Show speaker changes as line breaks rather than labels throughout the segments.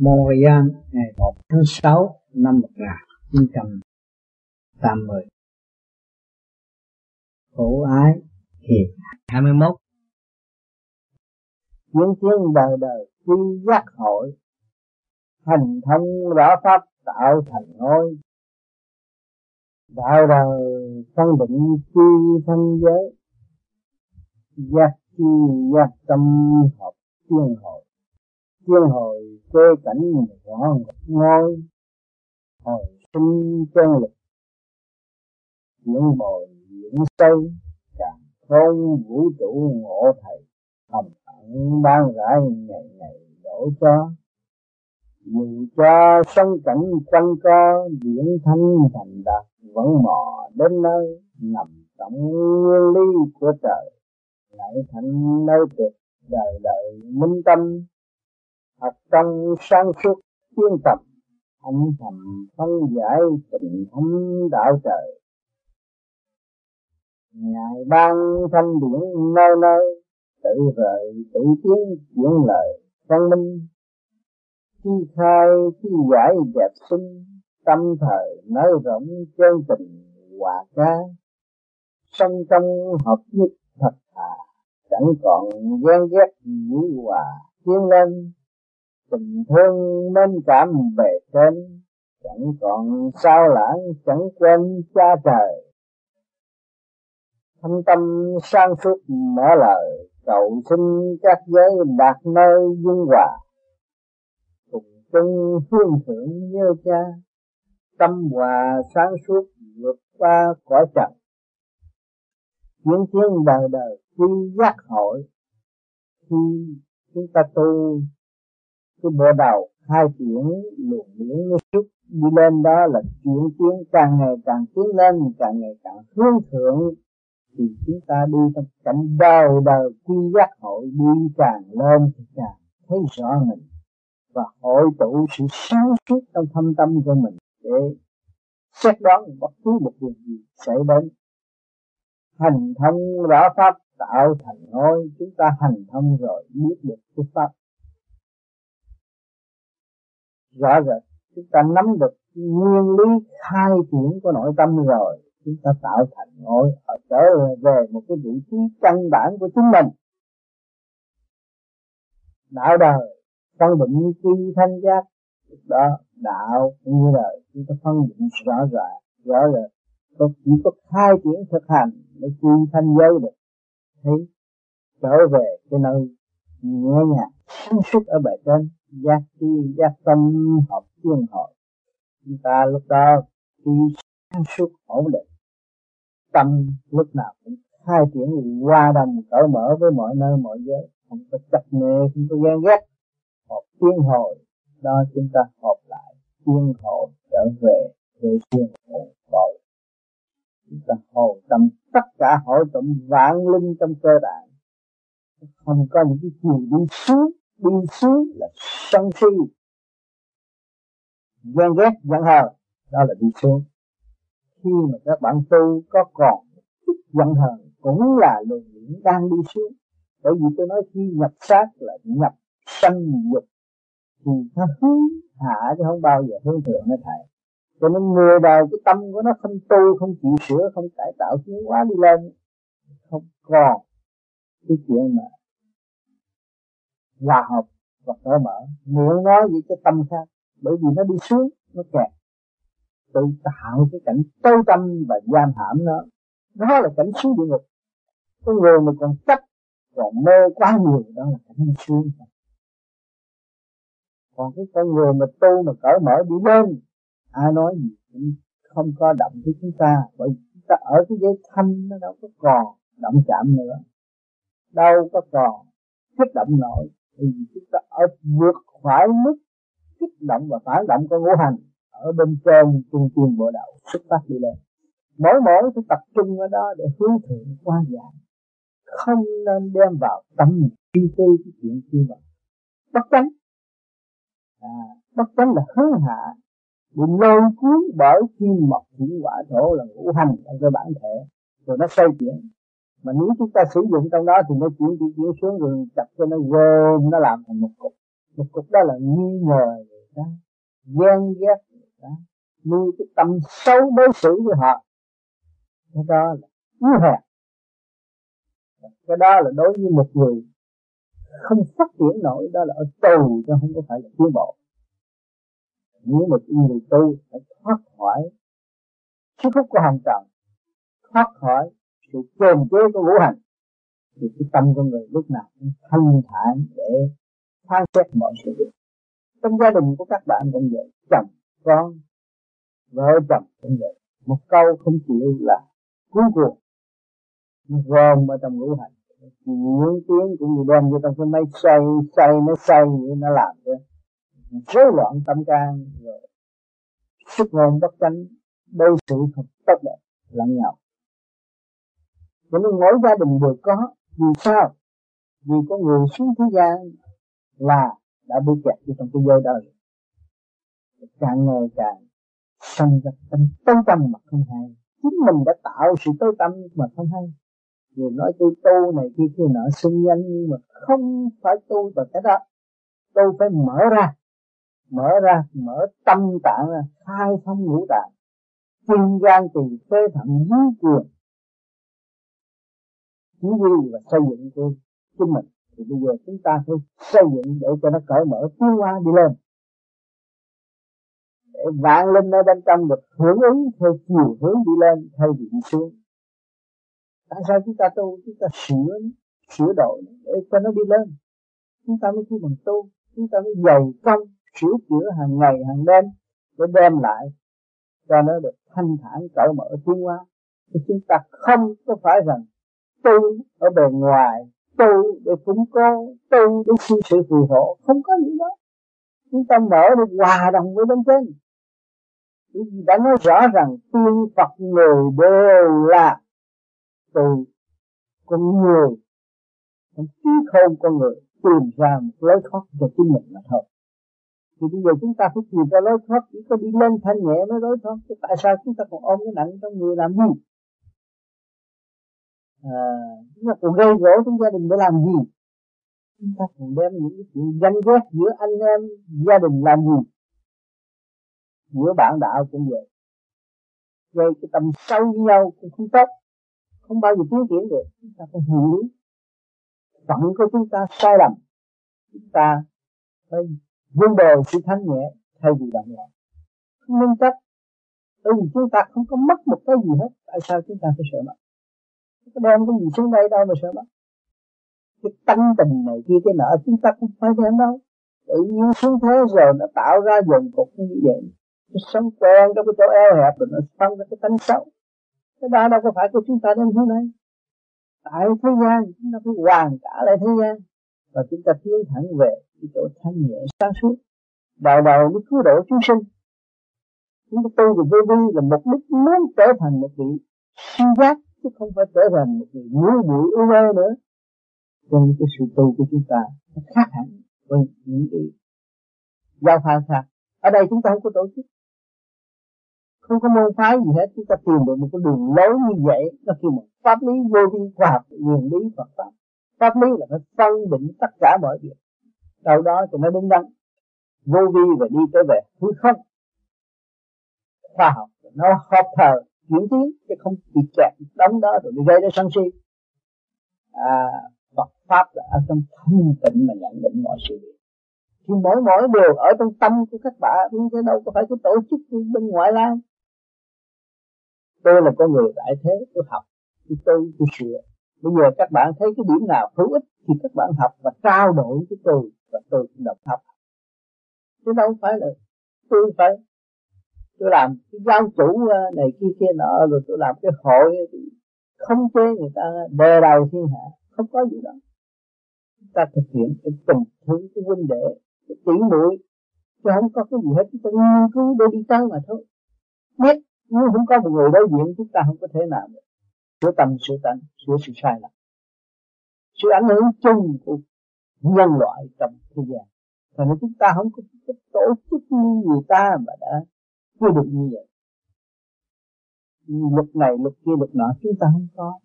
Montreal ngày 1 tháng 6 năm 1980 Khổ ái hiền 21
Chuyến chuyến đời đời quy giác hội Hành thông rõ pháp tạo thành ngôi. Đạo đời phân định chi thân giới Giác chi giác tâm hợp thiên hội. Thiên hồi quê cảnh rõ ngôi, Hồi sinh chân lực. Diễn bồi diễn sâu Càng không vũ trụ ngộ thầy Thầm ẩn ban rãi ngày ngày đổ cho. Dù cho sông cảnh quanh co biển thanh thành đạt, vẫn mò đến nơi nằm trong nguyên lý của trời. Lại thành nơi tuyệt đời đời minh tâm học trong sáng suốt, chuyên tập âm thầm phân giải tình thống đạo trời. Ngài ban thanh điển nơi nơi, tự rời tự tiến chuyển lời văn minh. Khi khai, khi giải đẹp sinh, tâm thời nới rộng chân tình hòa ca song trong hợp nhất thật thà, chẳng còn ghen ghét dĩ hòa tiến lên tình thương nên cảm về trên, chẳng còn sao lãng, chẳng quên cha trời. Thâm tâm sang suốt mở lời, cầu xin các giới đạt nơi dung hòa. Cùng chung hương thượng như cha, tâm hòa sáng suốt vượt qua cõi trần. Những tiếng đời đời quy giác hội khi chúng ta tu cái bộ đầu hai chuyển luồng miếng nó xúc đi lên đó là chuyển tiến, càng ngày càng tiến lên, càng ngày càng hướng thượng, thì chúng ta đi trong cảnh đời đời quy giác hội đi càng lên thì càng thấy rõ mình và hội tụ sự sáng suốt trong thâm tâm của mình để xét đoán bất cứ một việc gì xảy đến. Hành thông rõ pháp tạo thành ngôi, chúng ta hành thông rồi biết được cái pháp rõ rệt. Chúng ta nắm được nguyên lý khai triển của nội tâm rồi, chúng ta tạo thành ngôi ở trở về một cái vị trí căn bản của chính mình. Đạo đời, phân định chi thanh giác đó đạo như đời chúng ta phân định rõ ràng, rõ rệt. Có, chỉ có khai triển thực hành mới quy thanh giới được. Thấy, trở về cái nơi nhẹ nhàng sinh xuất ở bề trên giác chi giác tâm học chuyên hội. Chúng ta lúc đó khi sáng suốt ổn định tâm lúc nào cũng khai triển qua đồng cởi mở với mọi nơi, mọi giới. Không có chấp nề không có ghen ghét. Học chuyên hội. Đó chúng ta học lại. Chuyên hội trở về về chuyên hội tội chúng ta hồi tâm tất cả hội tụng vạn linh trong cơ đại không có những cái chiều đi xuống đi xuống là sân si ghen ghét giận hờn, đó là đi xuống khi mà các bạn tu có còn chút giận hờn, cũng là luồng điển đang đi xuống. Bởi vì tôi nói khi nhập sát là nhập sanh dục thì nó hướng hạ chứ không bao giờ hướng thượng nó thầy. Cho nên người đời, cái tâm của nó không tu, không chịu sửa, không cải tạo, tiến quá đi lên, không còn cái chuyện mà hòa hợp và cởi mở. Muốn nói với cái tâm khác, bởi vì nó đi xuống, nó kẹt. Tự tạo cái cảnh tối tâm và giam hãm nó. Đó là cảnh xuống địa ngục. Cái người mà còn chấp, còn mê quá nhiều, đó là cảnh đi xuống. Còn cái con người mà tu mà cởi mở đi lên, ai nói gì cũng không có động với chúng ta. Bởi chúng ta ở cái giới thanh, nó đâu có còn động chạm nữa. Đâu có còn kích động nổi thì chúng ta ở vượt khỏi mức kích động và phản động của ngũ hành ở bên trên trung tiên bộ đạo xuất phát đi lên. Mỗi mỗi phải tập trung ở đó để hướng thượng qua giải không nên đem vào tâm suy tư cái chuyện kia vậy bất chánh. À, bất chánh là hướng hạ bị lôi cuốn bởi kim mộc thủy hỏa thổ là ngũ hành trong cơ bản thể. Rồi nó xoay chuyển mà nếu chúng ta sử dụng trong đó thì nó chuyển chuyển chuyển xuống rồi chặt cho nó gom, nó làm thành một cục. Một cục đó là nghi ngờ ta, ghen ghét người ta, nuôi cái tâm xấu đối xử với họ. Cái đó là yếu hèn. Cái đó là đối với một người không phát triển nổi, đó là ở tù, chứ không có phải là tiến bộ. Nếu một người tu phải thoát khỏi sức hút của hồng trần, thoát khỏi sự kiềm chế của ngũ hành, thì cái tâm của người lúc nào cũng thanh thản để phán xét mọi sự việc. Trong gia đình của các bạn cũng vậy, chồng, con, vợ chồng cũng vậy. Một câu không chịu là cuối cùng. Nó gom ở trong ngũ hành. Những tiếng cũng như đem vô trong cái máy xoay xoay nó xoay như nó làm cho rối loạn tâm can, rồi sức ngôn bất chánh, đối xử không tốt đẹp, lẫn nhau cho nên mỗi gia đình đều có. Vì sao? Vì có người xuống thế gian là đã bị kẹt vô trong cái giới đời càng ngày càng sanh ra tâm tối tâm mà không hay. Chính mình đã tạo sự tối tâm mà không hay. Người nói tôi tu này kia kia nọ sinh nhanh nhưng mà không phải tu vào cái đó. Tôi phải mở ra. Mở ra, mở tâm tạng ra. Khai thông ngũ tạng. Kim gian tỳ phê thận dưới quyền chỉ huy và xây dựng của chính mình. Thì bây giờ chúng ta phải xây dựng để cho nó cởi mở, tiến hóa đi lên. Để vạn linh ở bên trong được hưởng ứng theo chiều hướng đi lên thay vì đi xuống tại sao chúng ta tu? Chúng ta sửa sửa đổi để cho nó đi lên. Chúng ta mới kêu bằng tu. Chúng ta mới dày công, sửa chữa hàng ngày, hàng đêm để đem lại cho nó được thanh thản, cởi mở, tiến hóa. Thì chúng ta không có phải rằng tu ở bề ngoài, tu để củng cố, tu để xin sự phù hộ. Không có gì đó. Chúng ta mở được hòa đồng với bên trên. Chúng đã nói rõ rằng tiên Phật người đều là từ con người. Trong trí khôn con người tìm ra một lối thoát cho chính mình mà thôi. Thì bây giờ chúng ta phải tìm ra lối thoát, chỉ có đi lên thanh nhẹ mới lối thoát, chứ tại sao chúng ta còn ôm cái nặng trong người làm gì? À, chúng ta còn gây gỗ trong gia đình để làm gì? Chúng ta còn đem những cái chuyện danh ghét giữa anh em gia đình làm gì? Giữa bạn đạo cũng vậy. Gây cái tâm sâu với nhau cũng không tốt. Không bao giờ tiến triển được. Chúng ta phải hiểu. Phận của chúng ta sai lầm. Chúng ta phải vun bồi sự thanh nhẹ thay vì động loạn không nên chấp bởi vì chúng ta không có mất một cái gì hết. Tại sao chúng ta phải sợ mất đem cái gì xuống đây đâu mà sợ mất cái tâm tình này kia, cái nợ chúng ta không phải đem đâu. Tự nhiên xuống thế rồi nó tạo ra dần cục như vậy. Nó sống quen trong cái chỗ eo hẹp rồi nó phân ra cái tánh xấu. Cái đó đâu có phải của chúng ta đem xuống đây. Tại thế gian, chúng ta phải hoàn cả lại thế gian. Và chúng ta tiến thẳng về cái chỗ thanh nhẹ sáng suốt. Đầu đầu mới cứu độ chúng sinh. Chúng ta tu về vô vi là mục đích muốn trở thành một vị siêu giác chứ không phải trở thành một người ngu bụi ưu mê nữa. Cho nên cái sự tu của chúng ta nó khác hẳn với những cái giao phản khác. Ở đây chúng ta không có tổ chức. Không có môn phái gì hết. Chúng ta tìm được một cái đường lối như vậy. Nó kêu một pháp lý vô vi khoa học, nguyên lý Phật pháp. Pháp lý là phải phân định tất cả mọi việc. Sau đó thì nó đứng đắn. Vô vi và đi tới về. Thứ không, khoa học, nó hợp thờ chuyển tiến chứ không bị kẹt đóng đó rồi đi gây ra sân si. À, Phật pháp là ở trong thanh tịnh mà nhận định mọi sự việc. Thì mỗi mỗi điều ở trong tâm của các bạn chứ đâu có phải cái tổ chức bên ngoại lai. Tôi là con người đại thế tôi học tôi tôi tôi sửa. Bây giờ các bạn thấy cái điểm nào hữu ích thì các bạn học và trao đổi với tôi và tôi cũng đồng học. Chứ đâu phải là tôi phải tôi làm cái giáo chủ ờ, này kia kia nọ, rồi tôi làm cái hội không chế người ta đè đầu thiên hạ, không có gì đó chúng ta thực hiện cái tình thương cái huynh đệ, cái tỷ muội, chứ không có cái gì hết. Chúng ta nghiên cứu để đi tới mà thôi. Biết, nếu không có một người đối diện, chúng ta không có thể nào được. Sửa tâm sửa tánh sửa sự sai lầm. Sự ảnh hưởng chung của nhân loại trong thế gian. Cho nên chúng ta không có cái tổ chức như người ta mà đã chưa được như vậy. Luật này, luật kia, luật nọ, chúng ta không có.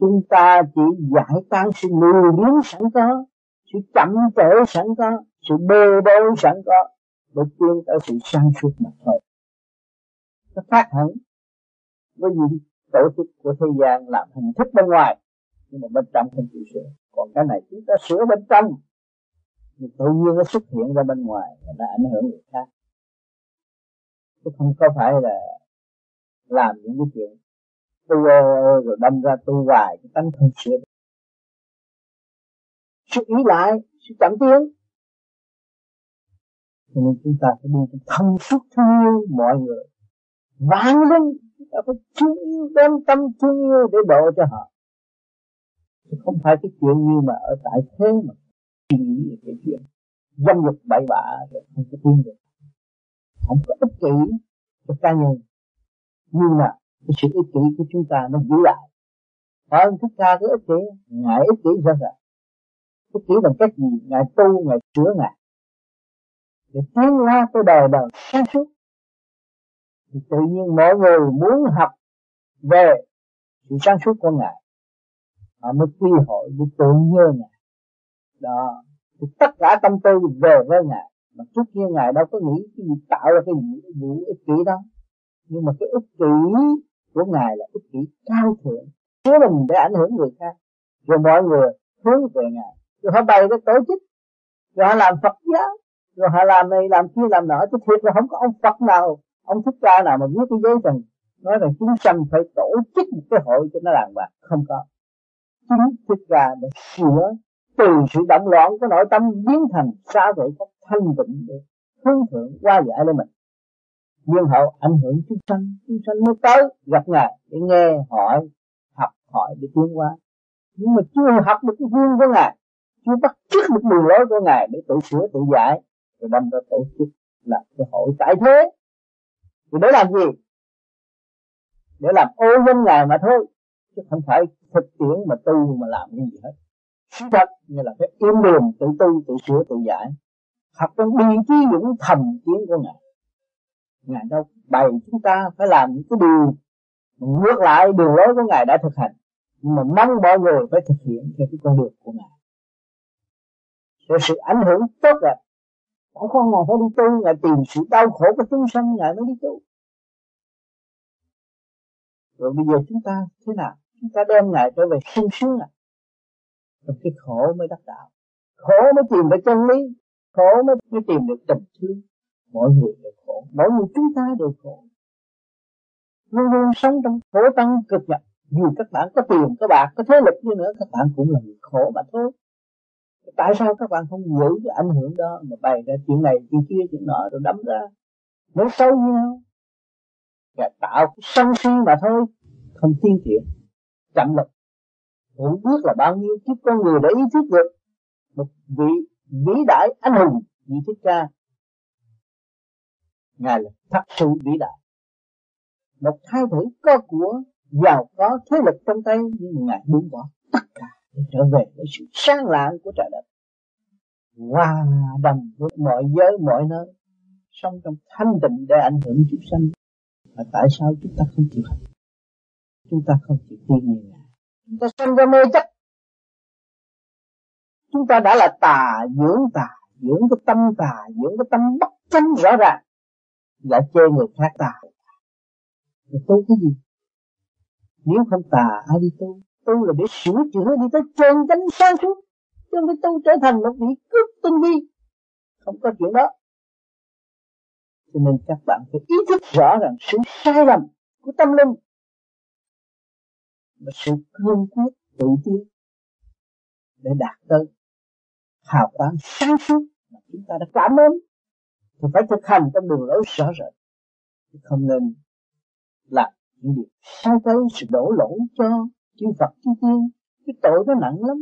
Chúng ta chỉ giải tán sự lười biếng sẵn có, sự chậm trễ sẵn có, sự bê bối sẵn có, để tiến tới sự sáng suốt mà thôi. Nó khác hẳn với những tổ chức của thế gian làm hình thức bên ngoài. Nhưng mà bên trong không chịu sửa. Còn cái này chúng ta sửa bên trong. Thì tự nhiên nó xuất hiện ra bên ngoài và nó ảnh hưởng người khác chứ không có phải là làm những cái chuyện tu rồi đâm ra tu hoài, cái tánh không sửa sự ý lại, sự chẳng tiến. Cho nên chúng ta phải đi thông suốt thương yêu mọi người. Vạn linh, chúng ta phải thương yêu, đem tâm thương yêu để độ cho họ. Chứ không phải cái chuyện như mà ở tại thế mà suy nghĩ về cái chuyện dâm dục bậy bạ rồi không có tin được không có ích kỷ cho cá nhân. Nhưng mà cái sự ích kỷ của chúng ta nó giữ lại. Phải hơn thích ca cái ích kỷ, ngại ích kỷ ra sao ích kỷ bằng cách gì? Ngài tu, ngài sửa ngài. Để tiến hóa tới đời đời sáng suốt. Thì tự nhiên mọi người muốn học về sự sáng suốt của ngài, họ mới quy hội để tự nhớ ngài. Đó. Thì tất cả tâm tư về với ngài mà trước kia ngài đâu có nghĩ cái gì, tạo ra cái gì vụ ích kỷ đó. Nhưng mà cái ích kỷ của ngài là ích kỷ cao thượng. Chứa mình để ảnh hưởng người khác. Rồi mọi người hướng về ngài. Rồi họ bày cái tổ chức. Rồi họ làm phật giáo. Rồi họ làm này, làm kia, làm nọ. Chứ thiệt là không có ông phật nào. Ông thích ca nào mà viết cái giấy rằng nói rằng chúng sanh phải tổ chức một cái hội cho nó đàng hoàng. Không có. Chính thích ca để sửa từ sự động loạn của nội tâm biến thành xa hội Phật thanh tịnh để hướng thượng qua giải lên mình. Nhưng hậu ảnh hưởng chúng sanh chúng sanh mới tới gặp ngài để nghe hỏi, học hỏi để tiến qua nhưng mà chưa học được cái duyên của ngài, chưa bắt chước được đường lối của ngài để tự sửa, tự giải rồi đâm ra tổ chức là cái hội cải thế. Thì để làm gì? Để làm ô nhân ngài mà thôi, chứ không phải thực tiễn mà tu mà làm cái gì hết. Sự thật như là cái im đường tự tu, tự sửa, tự giải. Phật trong bi trí dũng thầm tiến của ngài. Ngài đâu? Bày chúng ta phải làm những cái điều, ngược lại đường lối của ngài đã thực hành nhưng mà mong mọi người phải thực hiện theo cái con đường của ngài. Để sự ảnh hưởng tốt đẹp tại sao ngài phải đi tu, ngài tìm sự đau khổ của chúng sanh, ngài mới đi tu. Rồi bây giờ chúng ta thế nào? Chúng ta đem ngài trở về sung sướng à trong cái khổ mới đắc đạo. Khổ mới tìm được chân lý khổ mới, mới tìm được tình thương. Mỗi người đều khổ. Mỗi người chúng ta đều khổ. Luôn luôn sống trong khổ tăng cực nhọc. Dù các bạn có tiền có bạc có thế lực như nữa các bạn cũng là người khổ mà thôi. Tại sao các bạn không giữ cái ảnh hưởng đó mà bày ra chuyện này chuyện kia chuyện nọ rồi đấm ra? Nó sâu như nhau. Và tạo sân si mà thôi. Không tiên triển. Chậm lực. Cũng biết là bao nhiêu kiếp con người đã ý thức được một vị vĩ đại anh hùng như thích ca. Ngài là thật sự vĩ đại. Một thái tử có của giàu có thế lực trong tay, nhưng ngài buông bỏ tất cả để trở về với sự sáng lạng của trời đất. Hòa đồng với mọi giới, mọi nơi, sống trong thanh tịnh để ảnh hưởng chúng sanh. Mà tại sao chúng ta không chịu hành chúng ta không chịu tin như ngài chúng ta sanh ra mê chấp chúng ta đã là tà dưỡng tà, dưỡng cái tâm tà, dưỡng cái tâm bất chánh rõ ràng. Lại chê người khác tà. Thì tu cái gì? Nếu không tà, ai đi tu? Tu là để sửa chữa, đi tới trơn chánh sáng suốt. Chứ không phải tu trở thành một vị cướp tinh vi. Không có chuyện đó. Cho nên các bạn phải ý thức rõ rằng sự sai lầm của tâm linh. Và sự cương quyết tự tiến để đạt tới hào quang sáng suốt mà chúng ta đã cảm ơn. Thì phải thực hành trong đường lối rõ rệt. Không nên làm những điều sai tới sự đổ lỗi cho chư Phật, chư tiên. Cái tội nó nặng lắm.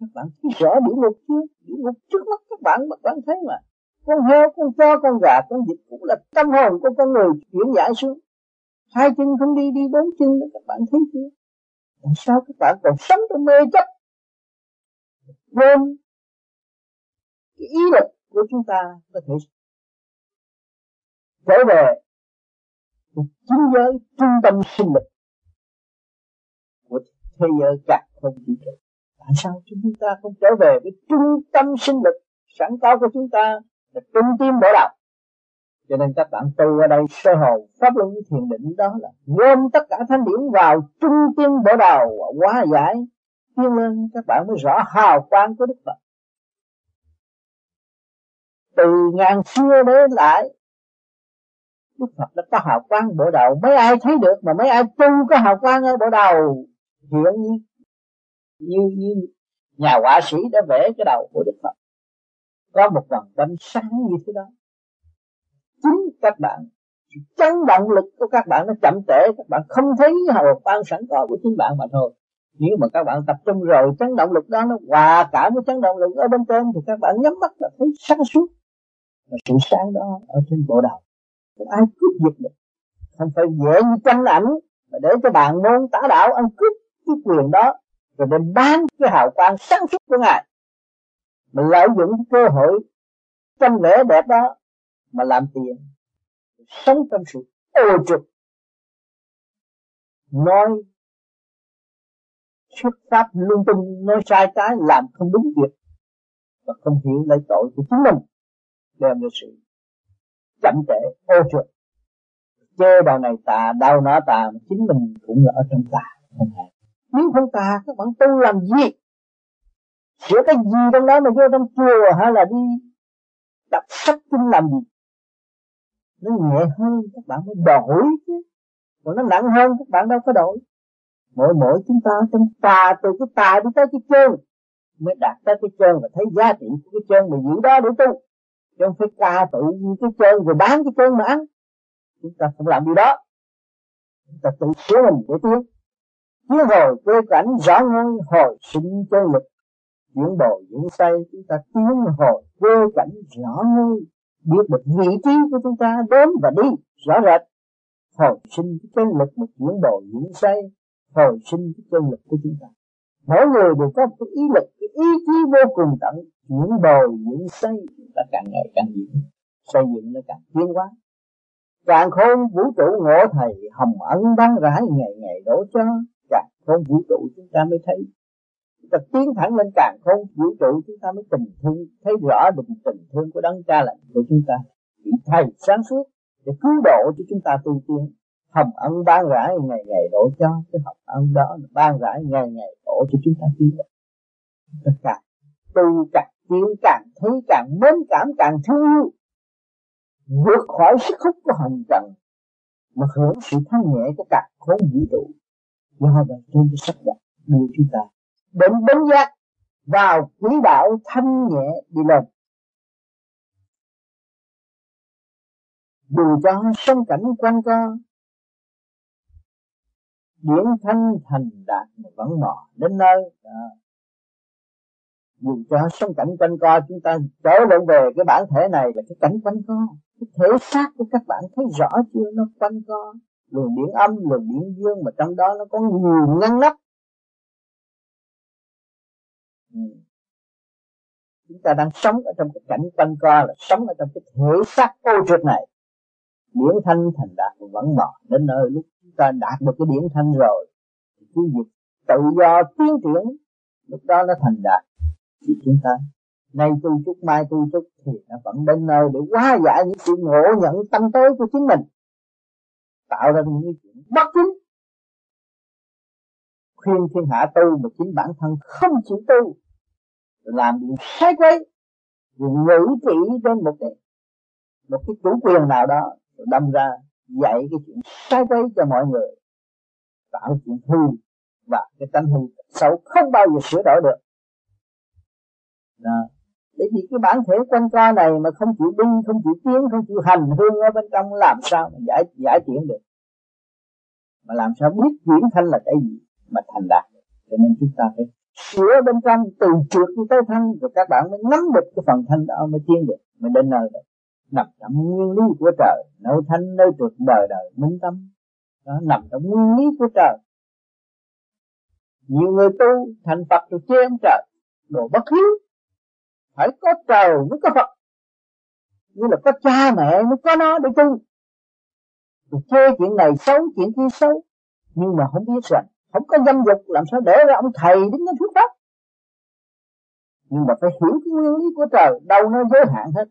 Các bạn thấy rõ địa ngục chưa? Địa ngục trước mắt các bạn các bạn thấy mà. Con heo, con chó, con gà, con vịt cũng là tâm hồn của con người chuyển giải xuống. Hai chân không đi đi bốn chân đó các bạn thấy chưa? Tại sao các bạn còn sống trong mê chấp? Quên cái ý lực của chúng ta có thể trở về chính giới trung tâm sinh lực của thế giới cả không vũ trụ. Tại sao chúng ta không trở về với trung tâm sinh lực, sẵn có của chúng ta là trung tâm bộ đầu cho nên các bạn tu ở đây sơ hồ pháp luân thiền định đó là gom tất cả thanh điển vào trung tâm bộ đầu hóa giải. Tiến lên các bạn mới rõ hào quang của đức phật từ ngàn xưa đến lại. Đức phật đã có hào quang bộ đầu. Mấy ai thấy được mà mấy ai tu có hào quang ở bộ đầu? Hiện như như như nhà họa sĩ đã vẽ cái đầu của đức phật. Có một vòng ánh sáng như thế đó. Chính các bạn, chấn động lực của các bạn nó chậm trễ. Các bạn không thấy hào quang sẵn có của chính bạn mà thôi. Nếu mà các bạn tập trung rồi, chấn động lực đó nó hòa cảm với chấn động lực ở bên trên thì các bạn nhắm mắt là thấy sáng suốt và sự sáng đó ở trên bộ đầu. Không ai cướp giật được không phải dễ như tranh ảnh, mà để cho bạn môn tả đạo ăn cướp cái quyền đó, rồi đem bán cái hào quang sáng suốt của ngài. Mà lợi dụng cái cơ hội tranh lễ đẹp đó mà làm tiền, sống trong sự ô trực nói xuất pháp lung tung, nói sai trái, làm không đúng việc và không hiểu lấy tội của chính mình đem ra sự chậm trễ, ô trượt chê đạo này tà, đau nó tà chính mình cũng là ở trong tà, không hề. Nếu không tà, các bạn tu làm gì? Giữa cái gì trong đó mà vô trong chùa hay là đi đọc sách kinh làm gì? Nó nhẹ hơn, các bạn mới đổi chứ. Còn nó nặng hơn, các bạn đâu có đổi. Mỗi mỗi chúng ta trong tà, từ cái tà đi tới cái chân, mới đạt tới cái chân và thấy giá trị của cái chân mà giữ đó để tu chứ không phải ca tự như cái chân rồi bán cái chân mà ăn. Chúng ta không làm điều đó. Chúng ta tự sửa mình để tiến. Tiến hồi quê cảnh rõ ngôi hồi sinh chân lực. Chuyển bộ những xây chúng ta tiến hồi quê cảnh rõ ngôi biết được vị trí của chúng ta đến và đi, rõ rệt. Hồi sinh cái chân lực một chuyển bộ những xây hồi sinh cái chân lực của chúng ta. Mỗi người đều có một cái ý lực, cái ý chí vô cùng tận những bồi những xây chúng ta càng ngày càng diễn xây dựng nó càng tiến hóa. Càng khôn vũ trụ ngộ thầy, hồng ẩn ban rãi, ngày ngày đổ cho, càng khôn vũ trụ chúng ta mới thấy. Chúng ta tiến thẳng lên càng khôn vũ trụ, chúng ta mới tình thương, thấy rõ được tình thương của đấng cha lành của chúng ta. Vị thầy sáng suốt để cứu độ cho chúng ta tu tiên. Hồng ân ban rãi, ngày ngày đổ cho, cái hồng ân đó ban rãi, ngày ngày đổ cho chúng ta tiến tất cả tu càng chịu càng thấy càng mến cảm, càng thương yêu, vượt khỏi sức hút của hồng trần, mà hưởng sự thanh nhẹ của cả khối vũ trụ do bàn trên cái sắp đặt đưa chúng ta đến bến giác vào quỹ đạo thanh nhẹ đi lên dù cho sông cảnh quanh co điển thanh thành đạt mà vẫn mò đến nơi đó dù cho sống cảnh quanh co chúng ta trở lại về cái bản thể này là cái cảnh quanh co. Cái thể xác của các bạn thấy rõ chưa? Nó quanh co. Luồng điện âm, luồng điện dương mà trong đó nó có nhiều ngăn nắp. Ừ. chúng ta đang sống ở trong cái cảnh quanh co là sống ở trong cái thể xác ô trượt này. Điển thanh thành đạt vẫn mò. Đến nơi lúc chúng ta đạt được cái điển thanh rồi, thì cứ việc tự do tiến triển, lúc đó nó thành đạt thì chúng ta. Nay tu chút mai tu chút thì nó vẫn đến nơi để hóa giải những sự ngộ nhận tâm tối của chính mình. Tạo ra những chuyện bất chính. Khuyên thiên hạ tu mà chính bản thân không chịu tu làm điều sai quấy. Rồi ngữ trị trên một cái một cái chủ quyền nào đó rồi đâm ra dạy cái chuyện sai quấy cho mọi người. Tạo chuyện hư và cái tánh hư xấu không bao giờ sửa đổi được đó. Để vì cái bản thể quanh co này mà không chịu đi, không chịu tiến, không chịu hành hương ở bên trong làm sao mà giải giải chuyển được. Mà làm sao biết chuyển thanh là cái gì mà thành đạt. Cho nên chúng ta phải sửa bên trong từ trượt tới thanh rồi các bạn mới nắm được cái phần thanh đó mới tiến được mới đến nơi được nằm trong nguyên lý của trời nơi thanh nơi trượt đời đời minh tâm đó nằm trong nguyên lý của trời nhiều người tu thành Phật rồi chê ông trời đồ bất hiếu phải có trời mới có Phật. Như là có cha mẹ mới có nó để tu. Thì chê chuyện này xấu, chuyện kia xấu. Nhưng mà không biết rằng, không có dâm dục, làm sao để ra ông thầy đứng đến thuyết pháp nhưng mà phải hiểu cái nguyên lý của trời, đâu nó giới hạn hết.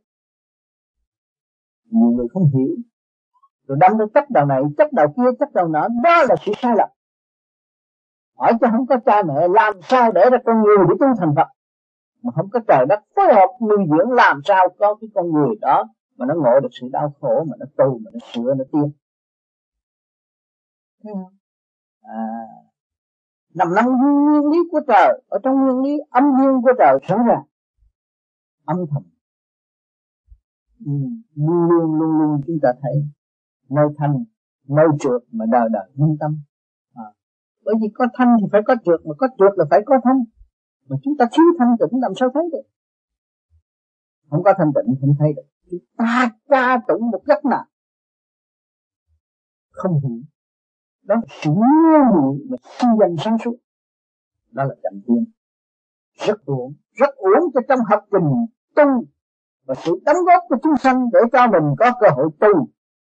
Nhiều người không hiểu. Rồi đâm ra chấp đầu này, chấp đầu kia, chấp đầu nọ, đó là sự sai lầm. Hỏi cho không có cha mẹ, làm sao để ra con người để tu thành Phật? Mà không có trời đất phối hợp nuôi dưỡng làm sao có cái con người đó mà nó ngộ được sự đau khổ mà nó tu mà nó sửa nó tiên à nằm nằm nguyên lý của trời ở trong nguyên lý âm dương của trời rõ ràng. Âm thầm. Ừ, luôn luôn luôn luôn chúng ta thấy nơi thanh nơi trượt mà đời đời minh tâm. À. bởi vì có thanh thì phải có trượt mà có trượt là phải có thanh mà chúng ta thiếu thanh tịnh làm sao thấy được? Không có thanh tịnh không thấy được. Chúng ta ca tụng một giấc nào. Không hiểu. Đó là sự ngu muội và suy danh sáng suốt. Đó là chậm tiên rất uổng rất uổng cho trong học trình tu và sự đóng góp của chúng sanh để cho mình có cơ hội tu.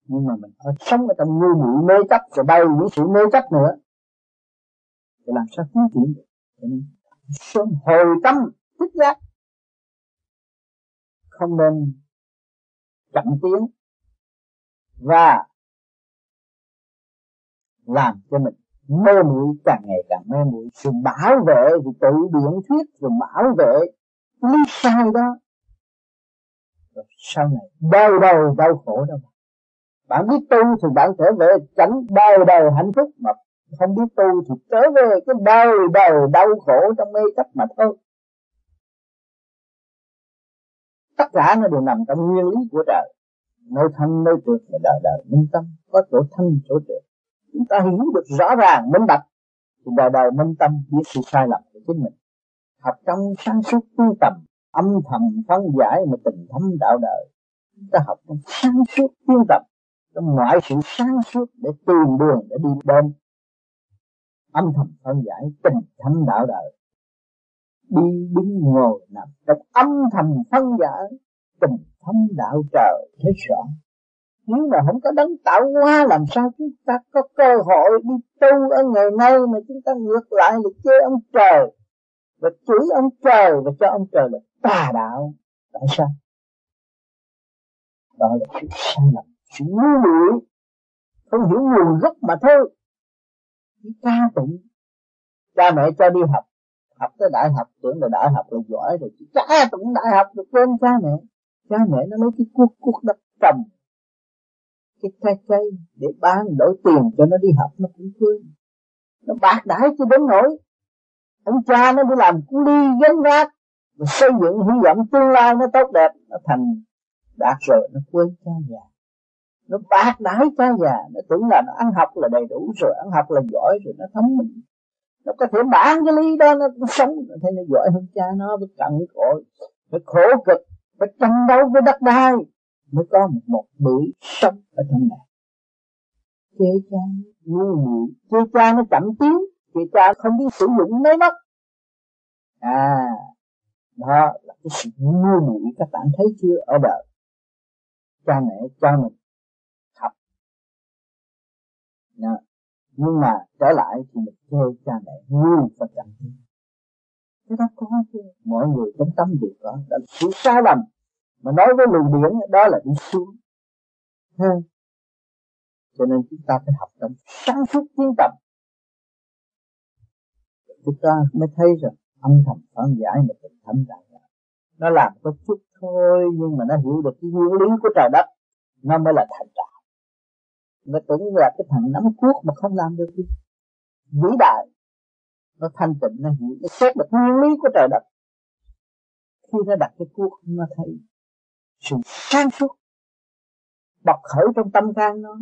Nhưng mà mình ở sống ở trong ngu muội mê chấp rồi bay những sự mê chấp nữa. Thì làm sao tiến triển được? Sống hồi tâm thức giác. Không nên chậm tiến và làm cho mình mê muội càng ngày càng mê muội. Sự bảo vệ thì tự biện thuyết, sự bảo vệ lý sai đó. Rồi sau này đau đầu đau khổ đâu bạn biết tu thì bạn trở về tránh đau đầu hạnh phúc mà không biết tu thì trở về cái đau đầu đau khổ trong mê chấp mà thôi. Tất cả nó đều nằm trong nguyên lý của trời nơi thanh nơi trượt là đời đời minh tâm. Có chỗ thanh chỗ trượt chúng ta hiểu được rõ ràng, minh bạch. Thì đời đời minh tâm biết sự sai lầm của chính mình. Học trong sáng suốt tu tầm, âm thầm phân giải mà tình thâm đạo đời. Chúng ta học trong sáng suốt tu tập trong mọi sự sáng suốt để tìm đường để đi đến âm thầm phân giải tình thâm đạo đời. Đi đứng ngồi nằm trong âm thầm phân giải tình thâm đạo trời thế rõ nếu mà không có đấng tạo hóa, làm sao chúng ta có cơ hội đi tu ở ngày nay mà chúng ta ngược lại là chê ông trời? Và chửi ông trời và cho ông trời là tà đạo. Tại sao? Đó là sự sai lầm, sự ngu muội. Không hiểu nguồn gốc mà thôi ca tụng cha mẹ cho đi học học tới đại học, tưởng là đại học là giỏi rồi chỉ ca tụng đại học được quên cha mẹ. Cha mẹ nó lấy cái cuốc cuốc đất trồng, cái trái cây để bán, đổi tiền cho nó đi học, nó cũng quên. Nó bạc đãi cho đến nỗi, ông cha nó đi làm cu ly gánh vác và xây dựng, hy vọng tương lai nó tốt đẹp, nó thành đạt rồi, nó quên cha già nó bác đái cha già nó tưởng là nó ăn học là đầy đủ rồi ăn học là giỏi rồi nó thấm mình. Nó có thể bán cái ly đó nó sống. Nó thấy nó giỏi hơn cha nó phải cặn cội phải khổ cực phải tranh đấu với đất đai mới có một, một bưởi sống ở trong này. Chê cha ngu muội chê cha nó chậm tiến chê cha không biết sử dụng máy móc. À đó là cái sự ngu muội các bạn thấy chưa? Ở đời cha mẹ cho mình đó. nhưng mà trở lại thì mình chê cha mẹ như Phật chậm cái đó có chứ. Mọi người trong tâm đều có. Đó đã sự sai lầm. Mà nói với luồng điển, đó là đi xuống. Ha cho nên chúng ta phải học trong sáng suốt tiến tập chúng ta mới thấy rằng âm thầm phản giải mà tình thâm đại đạo. Nó làm có chút thôi, nhưng mà nó hiểu được cái nguyên lý của trời đất. Nó mới là thành đạo nó tưởng là cái thằng nắm cuốc mà không làm được gì. Vĩ đại. Nó thanh tịnh, nó hiểu. Nó xét được nguyên lý của trời đất. Khi nó đặt cái cuốc, nó thấy sự sáng suốt. Bật khởi trong tâm can nó.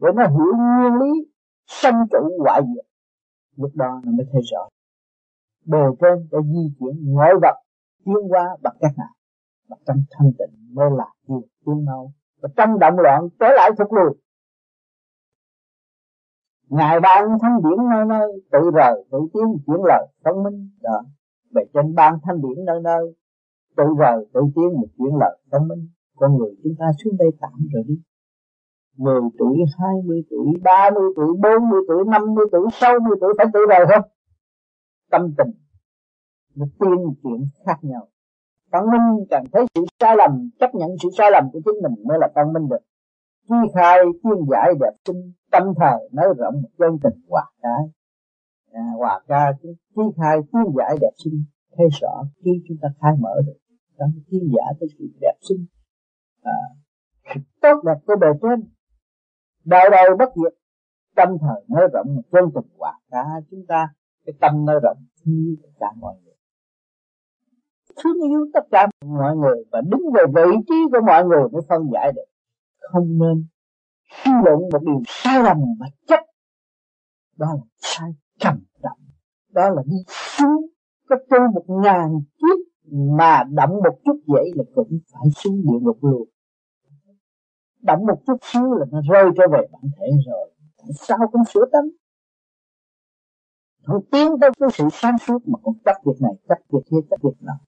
Để nó hiểu nguyên lý, sanh trụ hoại diệt. Lúc đó nó mới thấy rõ. Bề trên đã di chuyển ngoại vật, tiến qua bằng cách nào và trong thanh tịnh mới là điều tiến mau. Và trong động loạn, trở lại thuộc lùi ngài ban thanh điển nơi nơi tự rời tự tiến chuyển lời thông minh đó về trên ban thanh điển nơi nơi tự rời tự tiến một chuyển lời thông minh con người chúng ta xuống đây tạm rồi đi 10 tuổi, 20 tuổi, 30 tuổi, 40 tuổi, 50 tuổi, 60 tuổi phải tự rời không? Tâm tình nó tiên chuyển khác nhau. văn minh càng thấy sự sai lầm chấp nhận sự sai lầm của chính mình mới là văn minh được chi khai chuyên giải đẹp sinh tâm thời nói rộng một dân tình hòa cái à, hòa ca chi khai chuyên giải đẹp sinh thấy rõ khi chúng ta khai mở được. Trong chuyên giải cái sự đẹp sinh à, tốt đẹp của bề trên. Đời đời bất diệt. Tâm thời nói rộng một dân tình hòa ca. Chúng ta cái tâm nơi rộng như tất cả mọi người. Thương yêu tất cả mọi người và đứng về vị trí của mọi người mới phân giải được không nên suy luận một điều sai lầm mà chấp. Đó là sai trầm trọng. Đó là đi xuống có tu một ngàn kiếp mà đậm một chút vậy là cũng phải xuống địa ngục luôn. Đậm một chút xíu là nó rơi trở về bản thể rồi. Tại sao cũng sửa tánh? Không tiến tới cái sự sáng suốt mà còn chấp việc này chấp việc kia chấp việc nào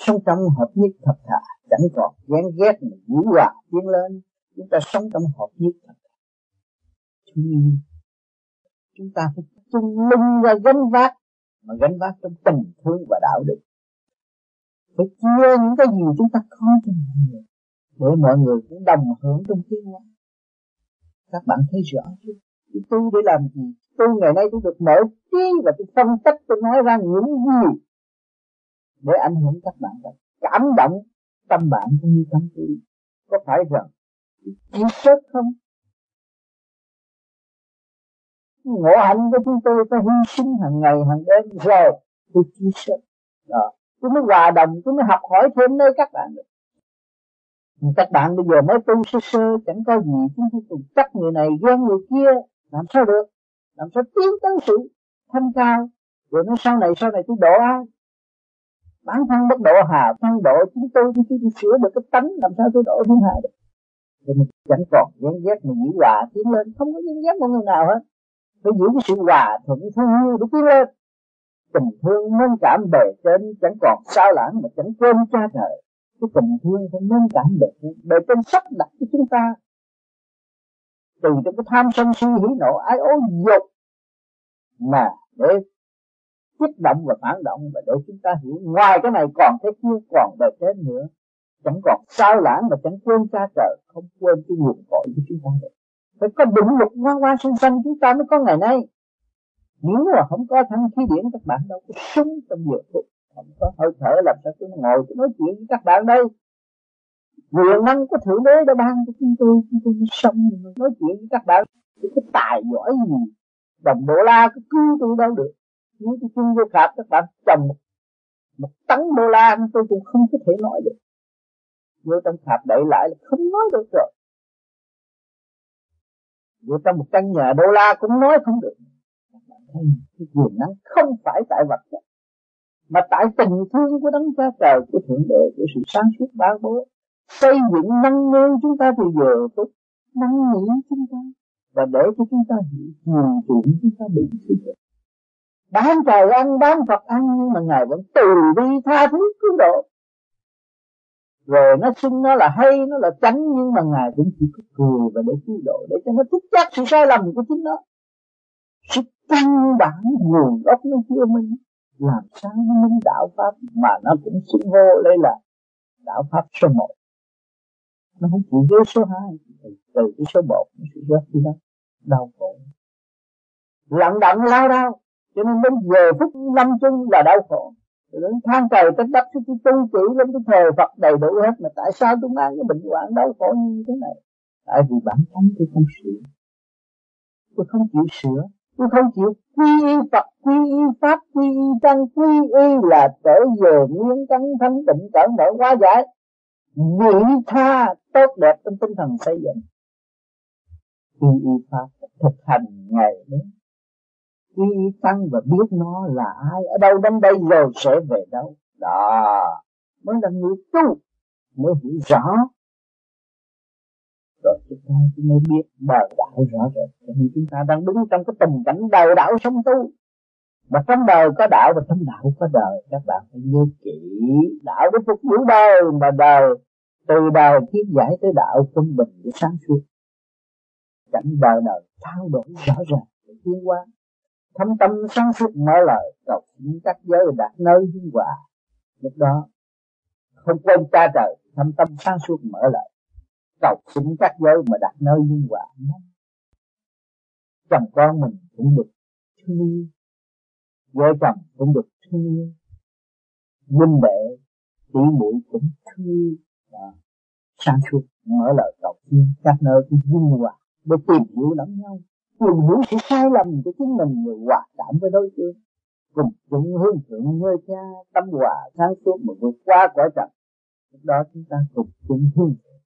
sống trong hợp nhất thật thà, chẳng còn ghen ghét mà vũ hòa tiến lên chúng ta sống trong hợp nhất chúng ta phải chung lưng ra gánh vác, mà gánh vác trong tình thương và đạo đức. Phải chia những cái gì chúng ta có cho mọi người để mọi người cũng đồng hưởng trong tiếng nói các bạn thấy rõ chưa? Tôi để làm gì? Tôi ngày nay tôi được mở trí và tôi phân tích tôi nói ra những gì để ảnh hưởng các bạn. Và cảm động tâm bạn cũng như tâm tôi có phải rằng chỉ chết không? Ngộ hạnh của chúng tôi có hy sinh hàng ngày, hàng đêm rồi. Tôi chỉ sớt đó. Tôi mới hòa đồng, tôi mới học hỏi thêm nơi các bạn được. Các bạn bây giờ mới tu sơ sơ, chẳng có gì. Chúng tôi cùng chắc người này, ghen người kia. Làm sao được? Làm sao tiến tới sự thanh cao? Rồi nó sau này sau này tôi độ ai? Bản thân bất độ hà, thân độ chúng tôi chúng tôi sửa được cái tánh, làm sao tôi độ thiên hạ được? Thì mình chẳng còn ghen ghét mình giữ hòa tiến lên. Không có ghen ghét một người nào hết. Phải giữ cái sự hòa thuận thương yêu để tiến lên. Tình thương nên cảm bề trên chẳng còn sao lãng mà chẳng quên cha trời. Cái tình thương phải nên cảm bề trên bề trên sắp đặt cho chúng ta. Từ trong cái tham sân si hỉ nộ, ái ố dục mà để kích động và phản động và để chúng ta hiểu. Ngoài cái này còn cái kia còn bề trên nữa chẳng còn sao lãng mà chẳng quên cha trời không quên cái nguồn cội của chúng ta được phải có định lực hoa hoa sinh sanh chúng ta mới có ngày nay. Nếu mà không có thanh khí điển các bạn đâu có sống trong giờ phút. Không có hơi thở làm sao tôi ngồi tôi nói chuyện với các bạn đây. Quyền năng của thượng đế đã ban cho chúng tôi chúng tôi sống nói chuyện với các bạn. Tôi có tài giỏi gì? Đồng đô la cứ cứu tôi đâu được. Nếu tôi chung vô khạp các bạn trồng một, một tấn đô la tôi cũng không có thể nói được vô trong sạp đẩy lại là không nói được rồi. Vô trong một căn nhà đô la cũng nói không được. Cái quyền năng không phải tại vật chất, mà tại tình thương của đấng cha trời, của thượng đế, của sự sáng suốt ban bố xây dựng nâng niu chúng ta từ giờ phút năng nghĩ chúng ta, và để cho chúng ta hiểu nhiều chuyện chúng ta bị thứ bán trời ăn, bán Phật ăn, nhưng mà ngài vẫn từ bi tha thứ cứu độ rồi nó xưng nó là hay, nó là tránh nhưng mà ngài cũng chỉ có cười và để cứu độ, để cho nó thích chắc sự sai lầm của chính nó. Sự căn bản nguồn gốc nó chưa minh, làm sao nó minh đạo pháp mà nó cũng xưng hô đây là đạo pháp số một. Nó không chịu với số hai, từ cái số một nó sẽ rớt đi đó đau khổ. Lặng đặng, lao đau cho nên đến giờ phút năm chung là đau khổ đến tháng trời trách đất tôi tu chỉ lên tôi thờ Phật đầy đủ hết. Mà tại sao tôi mang cái bệnh hoạn đau khổ như thế này? Tại vì bản thân tôi không sửa. Tôi không chịu sửa. Tôi không chịu quy y Phật, quy y Pháp, quy y Tăng, quy y là trở về nguyên căn thanh tịnh cỡ mở quá giải. Vị tha tốt đẹp trong tinh thần xây dựng. Quy y Pháp thực hành ngày đến quy y Tăng và biết nó là ai, ở đâu đến đây rồi sẽ về đâu. Đó, mới là người tu, mới hiểu rõ. Rồi chúng ta mới biết đời đạo rõ rệt. Cho nên chúng ta đang đứng trong cái tình cảnh đời đạo sống tu. Mà trong đời có đạo và trong đạo có đời, các bạn phải nhớ kỹ, đạo để phục vụ đời mà đời, từ đời thiết giải tới đạo quân bình để sáng suốt. Cảnh đời đời trao đổi rõ ràng để tiến qua thâm tâm sáng suốt mở lời, cầu những các giới đạt nơi hương hòa lúc đó, không quên cha trời thâm tâm sáng suốt mở lời, cầu xin các giới mà đạt nơi nhân quả. Chồng con mình cũng được thương yêu, vợ chồng cũng được thương yêu, huynh đệ, tỷ muội cũng thương yêu. Sáng suốt mở lời cầu xin các nơi cũng dung hòa để tìm hiểu lẫn nhau tìm hiểu sự sai lầm của chính mình người hòa cảm với đối phương. Cùng chung hướng thượng ngơi cha, tâm hòa sáng suốt mà vượt qua cõi trần. Lúc đó chúng ta cùng chung hướng thượng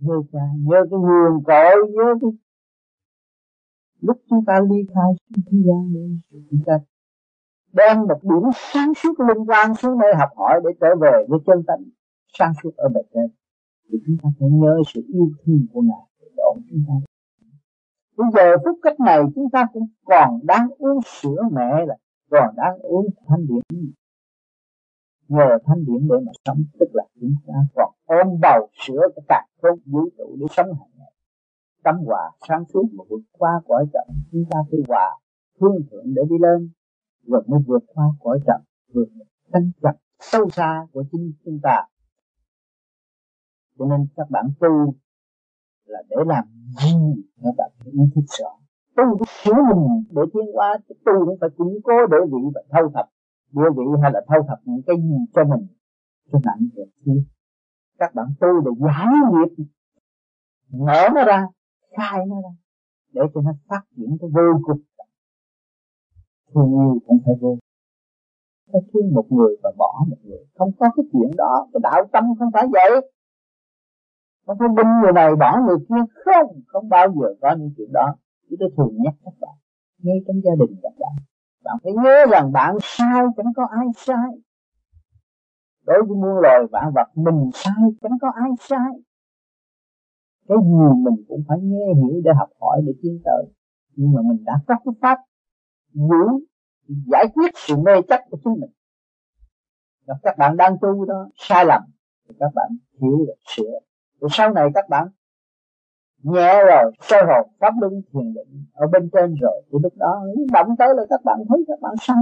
nhớ cha, nhớ cái nguồn cội, nhớ cái lúc chúng ta ly khai xuống thế gian này chúng ta đem một điểm sáng suốt linh quang xuống nơi học hỏi để trở về với chân tánh sáng suốt ở bề trên. Thì chúng ta phải nhớ sự yêu thương của ngài. Để độ chúng ta bây giờ phút cách này chúng ta cũng còn đang uống sữa mẹ là còn đang uống thanh điển. Nhờ thanh điển để mà sống, tức là chúng ta còn ôm bầu sữa cái cả không vũ trụ để sống hàng ngày tâm hòa sáng suốt mà vượt qua cõi trần, chúng ta phải hòa thương thượng để đi lên, rồi mới vượt qua cõi trần, vượt tranh chấp sâu xa của chính chúng ta. Cho nên các bạn tu là để làm gì các bạn phải ý thức rõ. Tu để sửa mình để tiến qua tu cũng phải củng cố để vị và thâu thập. Địa vị hay là thâu thập những cái gì cho mình, cho nặng được chi các bạn tu để giải nghiệp, mở nó ra, khai nó ra, để cho nó phát triển cái vô cùng. Thương yêu cũng phải vô. Phải thương một người và bỏ một người. Không có cái chuyện đó, cái đạo tâm không phải vậy không binh người này bỏ người kia không không bao giờ có những chuyện đó. Chứ tôi thường nhắc các bạn. Ngay trong gia đình các bạn. Bạn phải nhớ rằng bạn sai chẳng có ai sai. Đối với muôn loài, vạn vật mình sai chẳng có ai sai. Cái gì mình cũng phải nghe hiểu để học hỏi, để tiến tới. Nhưng mà mình đã có cái pháp giữ giải quyết sự mê chấp của chính mình. Và các bạn đang tu đó, sai lầm, thì các bạn hiểu được sửa rồi sau này các bạn nhẹ rồi, soi hồn, pháp luân, thiền định ở bên trên rồi, thì lúc đó động tới là các bạn thấy các bạn sai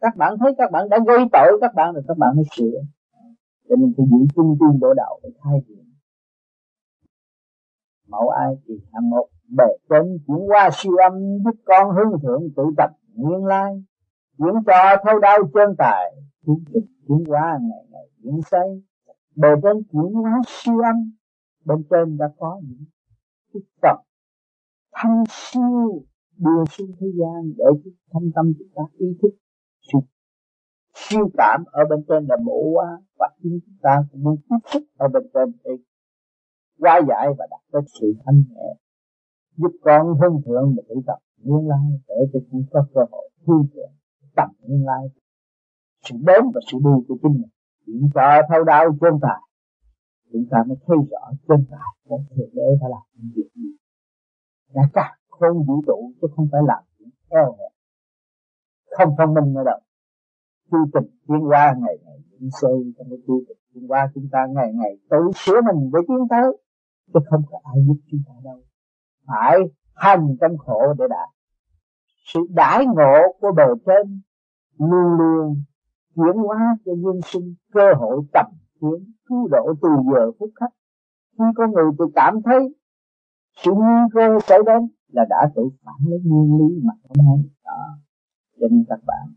các bạn thấy các bạn đã gây tội các bạn rồi, các bạn mới sửa cho nên phải giữ trung chung bộ đạo để thay đổi mẫu ai thì hạng một, bề trên chuyển qua siêu âm, giúp con hướng thượng tự tập nguyên lai. Chuyển cho thâu đau chân tài chuyển qua ngày ngày chuyển xây bề trên chuyển hóa siêu âm, bên trên đã có những cái tập thanh siêu đưa xuống thế gian để cho thanh tâm chúng ta ý thức sự siêu cảm ở bên trên là bộ hóa và chính chúng ta cũng muốn tiếp xúc ở bên trên để qua giải và đạt tới sự thanh nhẹ, giúp con hưng thượng một cái tập nguyên lai để cho chúng có cơ hội thư thượng tập nguyên lai. Sự đến và sự đi của chính mình chuyện ta thâu đau chân tài chúng ta mới thấy rõ chân tài có thể để phải làm những việc gì. Đã cả không vũ trụ chứ không phải làm những eo hẹp. Không thông minh nữa đâu. Quy tình tiến qua ngày ngày những xây trong cái quy tình tiến qua chúng ta ngày ngày tự sửa mình để tiến tới, chứ không có ai giúp chúng ta đâu. Phải hành trong khổ để đạt. Sự đãi ngộ của bề trên luôn luôn chuyển hóa cho nhân sinh, cơ hội tầm kiến cứu độ từ giờ phút khắc. Khi có người tự cảm thấy sự nguy cơ xảy đến là đã tự phản lấy nguyên lý mà hôm nay. Đó. Cho nên các bạn.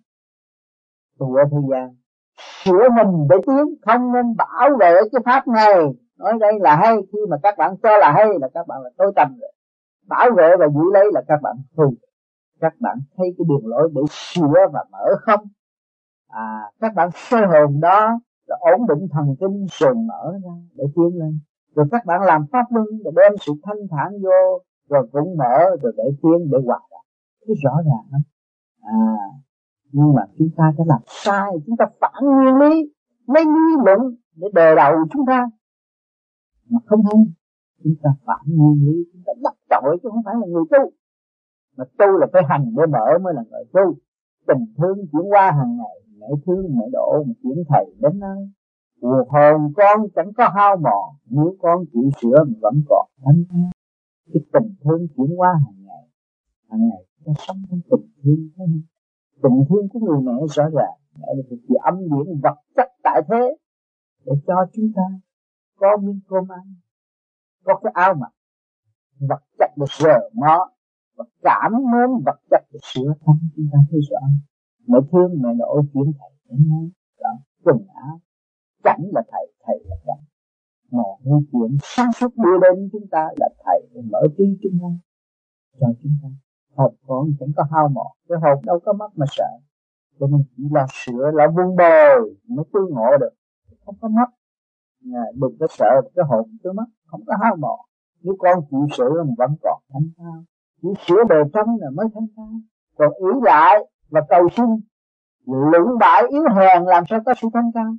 Tu ở thế gian sửa mình để tiến, không nên bảo vệ cái pháp này. Nói đây là hay, khi mà các bạn cho là hay là các bạn là tối tâm rồi. Bảo vệ và giữ lấy là các bạn thù các bạn thấy cái đường lối để sửa và mở không? À các bạn soi hồn đó là ổn định thần kinh rồi mở ra để tiến lên. Rồi các bạn làm pháp luân để đem sự thanh thản vô, rồi cũng mở, rồi để tiến để hòa ra cái rõ ràng lắm. À nhưng mà chúng ta đã làm sai, chúng ta phản nguyên lý, lấy lý luận để đề đầu chúng ta. Mà không hay, chúng ta phản nguyên lý, chúng ta đắc tội chứ không phải là người tu. Mà tu là phải hành để mở mới là người tu. Tình thương chuyển qua hàng ngày mẹ thương, mẹ độ một chuyển thầy đến nơi. Cuộc hồn con chẳng có hao mòn, Nếu con chịu sửa mình vẫn còn thanh Cái tình thương chuyển qua hàng ngày Hàng ngày ta sống trong tình thương Tình thương của người mẹ rõ ràng, Mẹ là một sự âm điển vật chất tại thế, để cho chúng ta có miếng cơm ăn, có cái áo mặc. Vật chất được rờ mó và cảm mến, vật chất được sửa thân, chúng ta thấy rõ mẹ thương mẹ nổi chuyện thầy đến nói chọn quần áo chẳng là thầy thầy là chẳng. Mà như chuyện sáng suốt đưa đến chúng ta là thầy để mở trí chúng ta cho chúng ta. Hồn con chẳng có hao mòn cái hồn đâu có mất mà sợ. Cho nên chỉ là sửa là vun bồi mới tu ngộ được. Không có mất. À, đừng có sợ cái hồn tôi mất không có hao mòn. Nếu con chịu sửa mà vẫn còn thanh cao. Chỉ sửa bề trong là mới thanh cao. Còn ý lại và cầu xin lũng bại yếu hèn làm sao có sự thanh cao.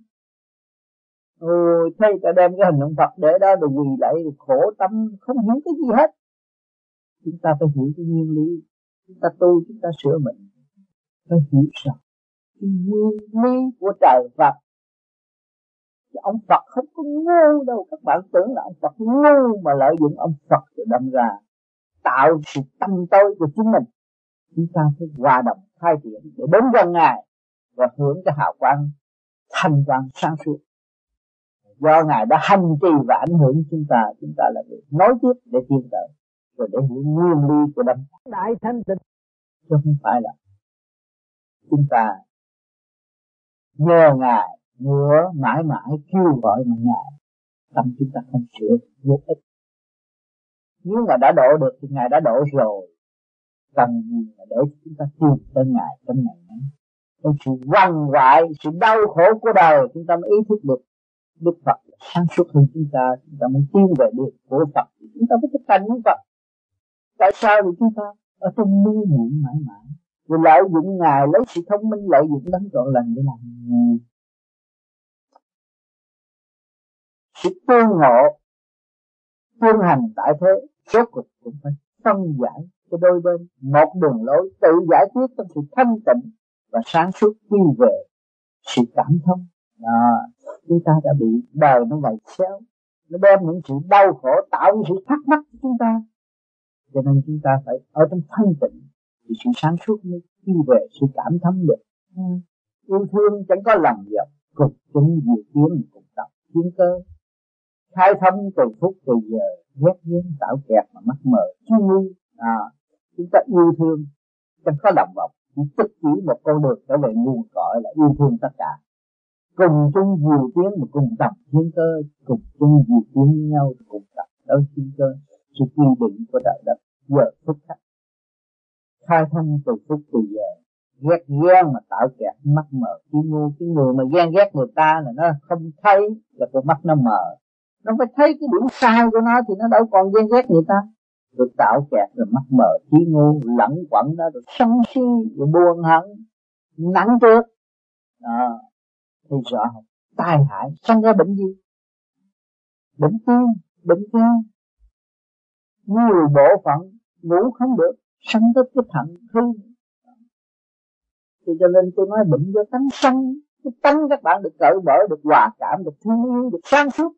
Ôi thấy ta đem cái hình tượng Phật để đó rồi quỳ lại rồi khổ tâm, không hiểu cái gì hết. Chúng ta phải hiểu cái nguyên lý. Chúng ta tu, chúng ta sửa mình. Phải hiểu rằng cái nguyên lý của trời Phật Chứ ông Phật không có ngu đâu. Các bạn tưởng là ông Phật ngu mà lợi dụng ông Phật để đâm ra, tạo sự tâm tối của chúng mình. Chúng ta phải hòa đồng khai triển để đến gần ngài và hưởng cái hào quang thanh quang sáng suốt. Do ngài đã hành trì và ảnh hưởng chúng ta chúng ta là người nói tiếp để tiến tới rồi để hiểu nguyên lý của đấng. Đại thanh tịnh. Chứ không phải là chúng ta nhờ ngài nữa mãi mãi kêu gọi mà ngài tâm chúng ta không sửa vô ích. Nếu mà đã độ được thì ngài đã độ rồi cần gì là để chúng ta tìm tới ngài trong ngày ấy trong sự quằn quại, sự đau khổ của đời, chúng ta mới ý thức được Đức Phật sáng suốt hơn chúng ta chúng ta mới tin về được của Phật. Chúng ta mới thực hành với Phật. Tại sao? Thì chúng ta ở trong mê muội mãi mãi. Rồi lợi dụng ngài, lấy sự thông minh, lợi dụng đánh trọn lành để làm sự tương ngộ, tương hành tại thế, rốt cuộc cũng phải phân giải cho đôi bên. Một đường lối tự giải quyết trong sự thanh tịnh và sáng suốt quy về sự cảm thông. Đó chúng ta đã bị đời nó vầy xéo nó đem những sự đau khổ tạo những sự thắc mắc cho chúng ta. Cho nên chúng ta phải ở trong thanh tịnh thì sự sáng suốt mới đi về sự cảm thông được. Ừ. yêu thương chẳng có lòng vọng cùng chung diệu tiến cùng tập thiên cơ. Khai thông từ phút từ giờ ghét ghen tạo kẹt mà mắc mờ chi ngu à, chúng ta yêu thương, chẳng có lòng vọng chỉ tích chỉ một con đường trở về nguồn cội là yêu thương tất cả. Cùng chung diệu tiến mà cùng tập thiên cơ, cùng chung diệu tiến với nhau cùng tập đấu thiên cơ. Sự quy định của đại đất giờ phút khắc khai thông từ phút từ giờ, ghét ghen mà tạo kẹt mắt mờ. Khi ngu, cái người mà ghen ghét người ta là nó không thấy là con mắt nó mờ. Nó phải thấy cái điểm sai của nó thì nó đâu còn ghen ghét người ta rồi tạo kẹt rồi mắt mờ trí ngu lẫn quẩn đó rồi sân si rồi buồn hận nặng trước. À, thì rõ tai hại sanh ra bệnh gì? Bệnh tim bệnh gan nhiều bộ phận ngủ không được sanh tới cái thận hư. Thì cho nên tôi nói bệnh do tánh sân cái tánh các bạn được cởi mở được hòa cảm được thương yêu được sáng suốt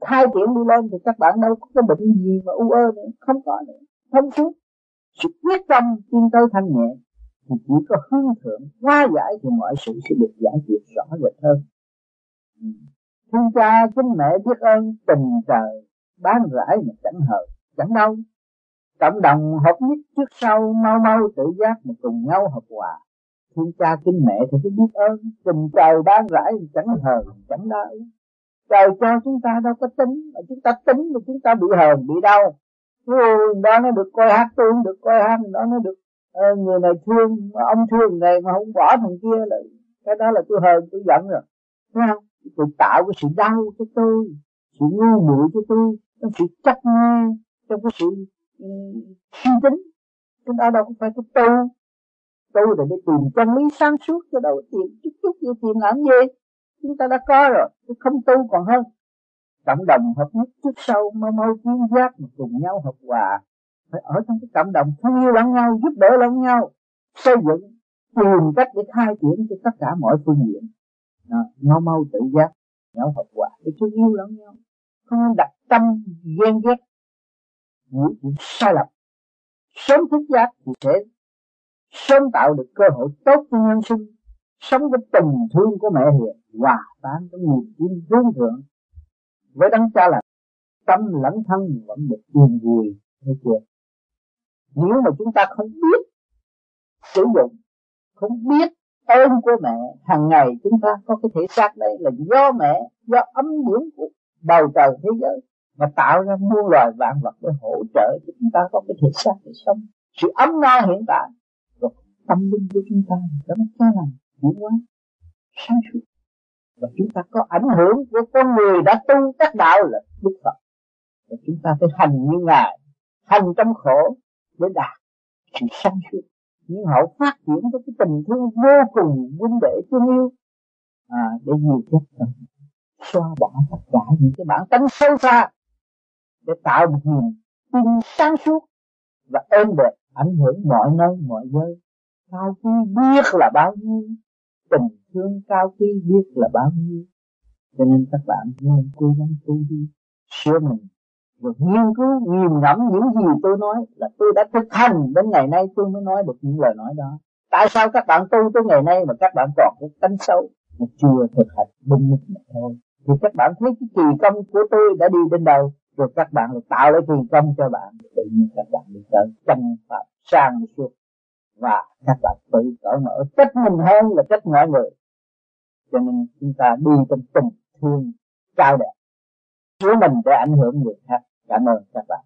được khai triển đi lên thì các bạn đâu có cái bệnh gì mà u ơ nữa, không có nữa, không suốt sự quyết tâm tiến tới thanh nhẹ thì chỉ có hướng thượng, hóa giải thì mọi sự sẽ được giải quyết rõ rệt hơn. Thiên cha kính mẹ biết ơn tình trời, bán rãi mà chẳng hờ, chẳng đâu cộng đồng hợp nhất trước sau mau mau tự giác mà cùng nhau hợp hòa. Thiên cha kính mẹ thì phải biết ơn, tình trời ban rãi chẳng hờ, chẳng đau trời cho chúng ta đâu có tính mà chúng ta tính thì chúng ta bị hờn bị đau. Ôi, đó nó được coi hát tôi được coi hát đó nó được uh, người này thương ông thương này mà không bỏ thằng kia là cái đó là tôi hờn tôi giận rồi. Thấy không? Tôi tạo cái sự đau cho tôi sự ngu muội cho tôi trong sự chấp nghe trong cái sự ừ, suy tính. Chúng ta đâu có phải cái tu tu là để tìm chân lý sáng suốt cho đâu tìm chút chút gì tìm làm gì chúng ta đã có rồi, chứ không tu còn hơn. Cộng đồng hợp nhất trước sau, mau mau tiến giác mà cùng nhau hợp hòa. Phải ở trong cái cộng đồng thương yêu lẫn nhau, giúp đỡ lẫn nhau, xây dựng, tìm cách để khai triển cho tất cả mọi phương diện. Mau mau tự giác, nhau hợp hòa để thương yêu lẫn nhau. Không đặt tâm ghen ghét những chuyện sai lầm. Sớm thức giác thì sẽ sớm tạo được cơ hội tốt cho nhân sinh sống với tình thương của mẹ hiền hòa tan trong niềm tin hướng thượng. Với đấng cha là tâm lẫn thân vẫn được yên vui, thấy chưa? Nếu mà chúng ta không biết sử dụng, không biết ơn của mẹ, hàng ngày chúng ta có cái thể xác đây là do mẹ, do ấm dưỡng của bầu trời thế giới mà tạo ra muôn loài vạn vật để hỗ trợ cho chúng ta có cái thể xác để sống. Sự ấm no hiện tại, rồi tâm linh của chúng ta đó cha lành chuyển hóa sáng suốt. Và chúng ta có ảnh hưởng của con người đã tu các đạo là Đức Phật. Và chúng ta phải hành như ngài hành trong khổ để đạt sự sáng suốt. Nhưng hậu phát triển với cái tình thương vô cùng vinh đệ thương yêu à, để nhiều chất xóa bỏ tất cả những cái bản tánh sâu xa để tạo một niềm tin sáng suốt và êm đẹp ảnh hưởng mọi nơi mọi nơi cao quý biết là bao nhiêu tình thương cao quý biết là bao nhiêu. Cho nên các bạn nên cố gắng tu đi. Sửa mình rồi nghiên cứu nghiền ngẫm những gì tôi nói là tôi đã thực hành, đến ngày nay tôi mới nói được những lời nói đó. Tại sao các bạn tu tới ngày nay mà các bạn còn cái tánh xấu? Mà chưa thực hành, đúng mức mà thôi. Thì các bạn thấy cái kỳ công của tôi đã đi đến đâu, rồi các bạn lại tạo lấy kỳ công cho bạn. Tự nhiên các bạn đi tới chân pháp, sang suốt và các bạn tự cởi mở, trách mình hơn là trách mọi người. Cho nên chúng ta đi trong tình thương cao đẹp. Chứa mình để ảnh hưởng người khác. Cảm ơn các bạn.